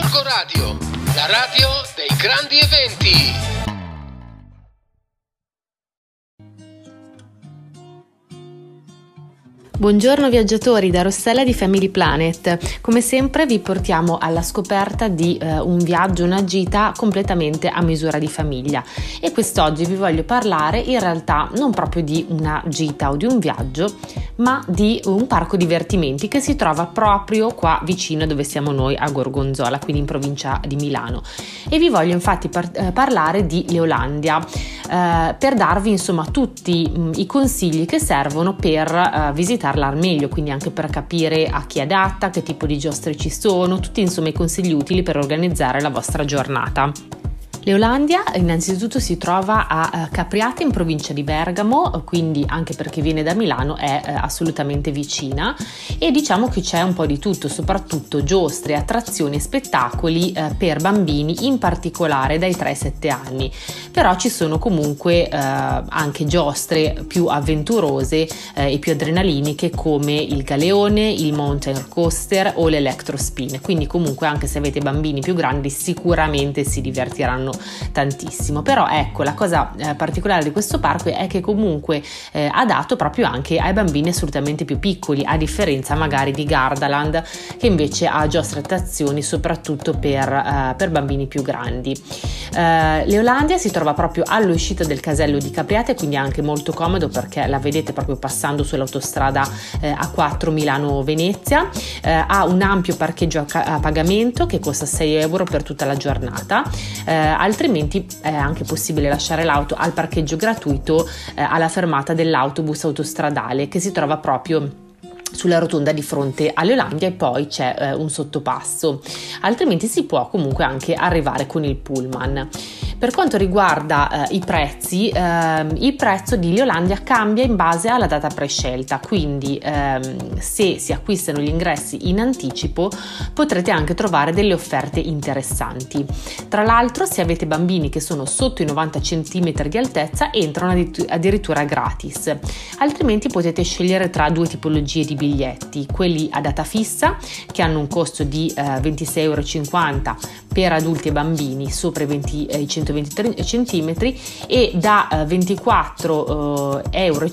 Gorgo Radio, la radio dei grandi eventi. Buongiorno viaggiatori da Rossella di Family Planet. Come sempre vi portiamo alla scoperta di eh, un viaggio, una gita completamente a misura di famiglia e quest'oggi vi voglio parlare in realtà non proprio di una gita o di un viaggio, ma di un parco divertimenti che si trova proprio qua vicino dove siamo noi a Gorgonzola, quindi in provincia di Milano. E vi voglio infatti par- eh, parlare di Leolandia eh, per darvi insomma tutti mh, i consigli che servono per eh, visitarla al meglio, quindi anche per capire a chi è adatta, che tipo di giostre ci sono, tutti insomma i consigli utili per organizzare la vostra giornata. Leolandia innanzitutto si trova a eh, Capriate in provincia di Bergamo, quindi anche perché viene da Milano è eh, assolutamente vicina e diciamo che c'è un po' di tutto, soprattutto giostre, attrazioni e spettacoli eh, per bambini, in particolare dai 3 ai 7 anni. Però ci sono comunque anche giostre più avventurose e più adrenaliniche come il galeone, il mountain coaster o l'electrospin. Quindi comunque anche se avete bambini più grandi sicuramente si divertiranno tantissimo. Però ecco, la cosa eh, particolare di questo parco è che comunque eh, adatto proprio anche ai bambini assolutamente più piccoli, a differenza magari di Gardaland che invece ha giostre attrazioni soprattutto per, eh, per bambini più grandi. Eh, Leolandia si trova proprio all'uscita del casello di Capriate, quindi è anche molto comodo perché la vedete proprio passando sull'autostrada eh, A4 Milano-Venezia. Eh, ha un ampio parcheggio a, ca- a, pagamento che costa 6 euro per tutta la giornata. Altrimenti è anche possibile lasciare l'auto al parcheggio gratuito eh, alla fermata dell'autobus autostradale che si trova proprio sulla rotonda di fronte all'Olandia e poi c'è eh, un sottopasso, altrimenti si può comunque anche arrivare con il pullman. Per quanto riguarda eh, i prezzi, ehm, il prezzo di Leolandia cambia in base alla data prescelta, quindi ehm, se si acquistano gli ingressi in anticipo potrete anche trovare delle offerte interessanti. Tra l'altro se avete bambini che sono sotto i 90 cm di altezza entrano addirittura gratis, altrimenti potete scegliere tra due tipologie di biglietti, quelli a data fissa che hanno un costo di eh, 26,50 euro per adulti e bambini sopra i, 20, eh, 123 cm e da eh, 24,50 eh, euro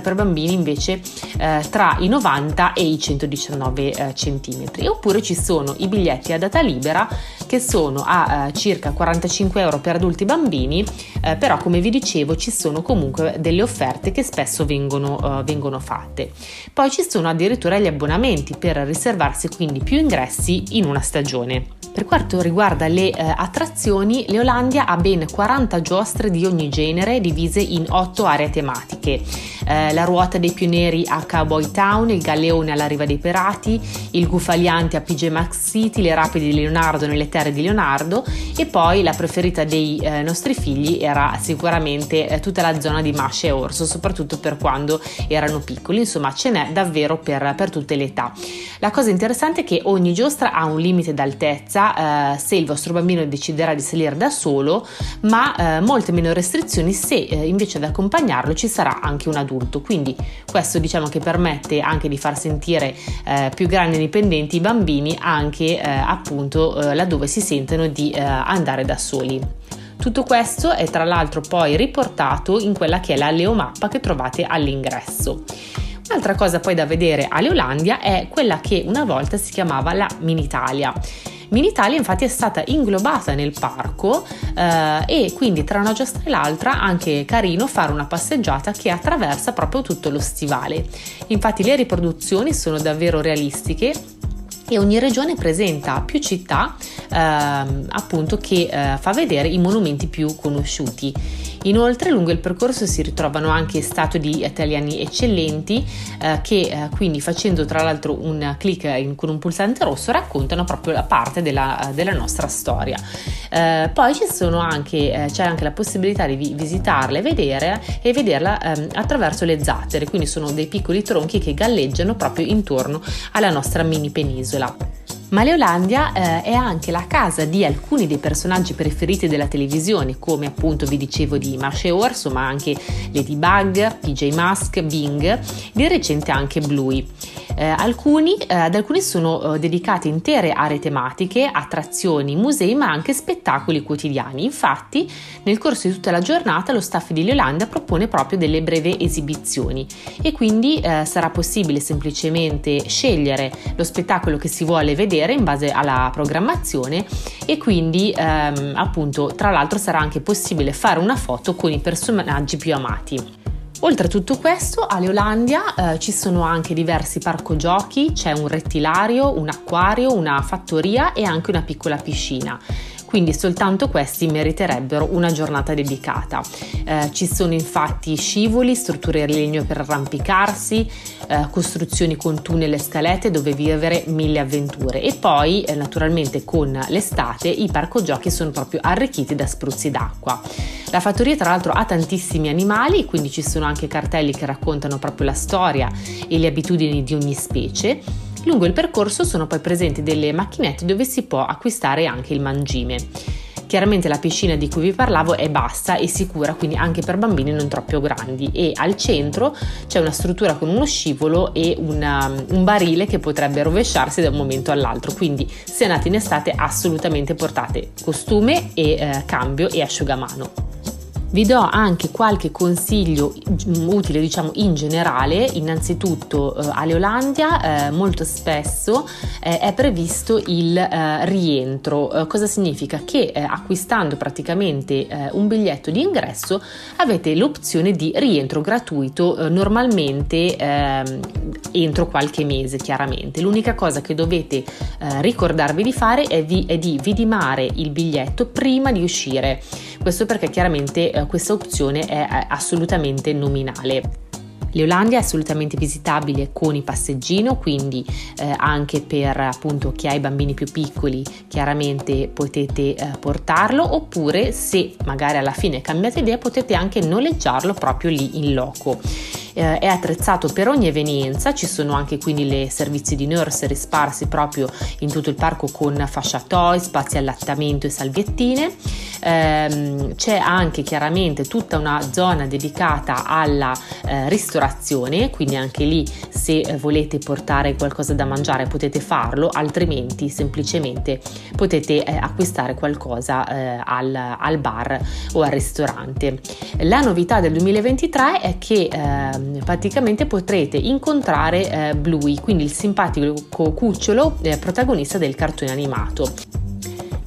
per bambini invece eh, tra i 90 e i 119 eh, cm. Oppure ci sono i biglietti a data libera che sono a eh, circa 45 euro per adulti e bambini, eh, però come vi dicevo ci sono comunque delle offerte che spesso vengono, vengono fatte. Poi ci sono addirittura gli abbonamenti per riservarsi quindi più ingressi in una stagione. Per quanto riguarda le eh, attrazioni, Leolandia ha ben 40 giostre di ogni genere divise in 8 aree tematiche. Eh, la ruota dei pionieri a Cowboy Town, il galeone alla riva dei pirati, il gufaliante a PJ Max City, le rapide di Leonardo nelle terre di Leonardo e poi la preferita dei eh, nostri figli era sicuramente eh, tutta la zona di Mascia e Orso, soprattutto per quando erano piccoli. Insomma, ce n'è davvero per, per tutte le età. La cosa interessante è che ogni giostra ha un limite d'altezza eh, se il vostro bambino deciderà di salire da solo, ma eh, molte meno restrizioni se eh, invece ad accompagnarlo ci sarà anche un adulto. Quindi questo diciamo che permette anche di far sentire eh, più grandi e indipendenti i bambini anche eh, appunto eh, laddove si sentono di andare da soli. Tutto questo è tra l'altro poi riportato in quella che è la Leomappa che trovate all'ingresso. Un'altra cosa poi da vedere a Leolandia è quella che una volta si chiamava la Minitalia. Minitalia infatti è stata inglobata nel parco eh, e quindi tra una giostra e l'altra anche carino fare una passeggiata che attraversa proprio tutto lo stivale. Infatti le riproduzioni sono davvero realistiche e ogni regione presenta più città ehm, appunto che eh, fa vedere i monumenti più conosciuti. Inoltre lungo il percorso si ritrovano anche statue di italiani eccellenti eh, che eh, quindi facendo tra l'altro un clic in, con un pulsante rosso raccontano proprio la parte della, della nostra storia. Eh, poi anche, eh, c'è anche la possibilità di visitarla e vedere e vederla ehm, attraverso le zattere, quindi sono dei piccoli tronchi che galleggiano proprio intorno alla nostra mini penisola. Ma Leolandia eh, è anche la casa di alcuni dei personaggi preferiti della televisione, come appunto vi dicevo di Marsha Orso, ma anche Ladybug, PJ Mask, Bing, di recente anche Bluey. Eh, alcuni, eh, ad alcuni sono eh, dedicate intere aree tematiche, attrazioni, musei, ma anche spettacoli quotidiani. Infatti, nel corso di tutta la giornata lo staff di Leolanda propone proprio delle breve esibizioni e quindi eh, sarà possibile semplicemente scegliere lo spettacolo che si vuole vedere in base alla programmazione e quindi ehm, appunto tra l'altro sarà anche possibile fare una foto con i personaggi più amati. Oltre a tutto questo, a Leolandia eh, ci sono anche diversi parco giochi, c'è un rettilario, un acquario, una fattoria e anche una piccola piscina quindi soltanto questi meriterebbero una giornata dedicata. Eh, ci sono infatti scivoli, strutture in legno per arrampicarsi, eh, costruzioni con tunnel e scalette dove vivere mille avventure e poi eh, naturalmente con l'estate i parco giochi sono proprio arricchiti da spruzzi d'acqua. La fattoria tra l'altro ha tantissimi animali, quindi ci sono anche cartelli che raccontano proprio la storia e le abitudini di ogni specie Lungo il percorso sono poi presenti delle macchinette dove si può acquistare anche il mangime. Chiaramente la piscina di cui vi parlavo è bassa e sicura, quindi anche per bambini non troppo grandi e al centro c'è una struttura con uno scivolo e una, un barile che potrebbe rovesciarsi da un momento all'altro, quindi se andate in estate assolutamente portate costume e eh, cambio e asciugamano. Vi do anche qualche consiglio utile, diciamo in generale. Innanzitutto eh, a Leolandia eh, molto spesso eh, è previsto il eh, rientro. Eh, cosa significa? Che eh, acquistando praticamente un biglietto di ingresso avete l'opzione di rientro gratuito normalmente ehm, entro qualche mese chiaramente. L'unica cosa che dovete ricordarvi di fare è, vi, è di vidimare il biglietto prima di uscire. Questo perché chiaramente questa opzione è assolutamente nominale. L'Eolandia è assolutamente visitabile con i passeggino, quindi eh, anche per appunto chi ha i bambini più piccoli chiaramente potete eh, portarlo oppure se magari alla fine cambiate idea potete anche noleggiarlo proprio lì in loco eh, è attrezzato per ogni evenienza, ci sono anche quindi i servizi di nursery sparsi proprio in tutto il parco con fascia toy, spazi allattamento e salviettine. Eh, c'è anche chiaramente tutta una zona dedicata alla eh, ristorazione, quindi anche lì se volete portare qualcosa da mangiare potete farlo, altrimenti semplicemente potete eh, acquistare qualcosa eh, al, al, bar o al ristorante. La novità del 2023 è che ehm, praticamente potrete incontrare eh, Bluey, quindi il simpatico cucciolo eh, protagonista del cartone animato.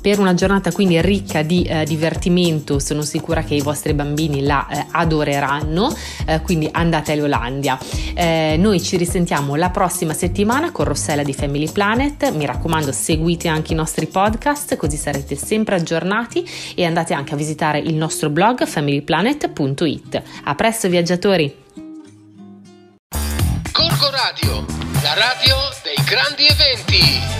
Per una giornata quindi ricca di eh, divertimento, sono sicura che i vostri bambini la eh, adoreranno, eh, quindi andate all'Olandia. Eh, noi ci risentiamo la prossima settimana con Rossella di Family Planet, mi raccomando seguite anche i nostri podcast così sarete sempre aggiornati e andate anche a visitare il nostro blog familyplanet.it. A presto viaggiatori! Radio dei grandi eventi.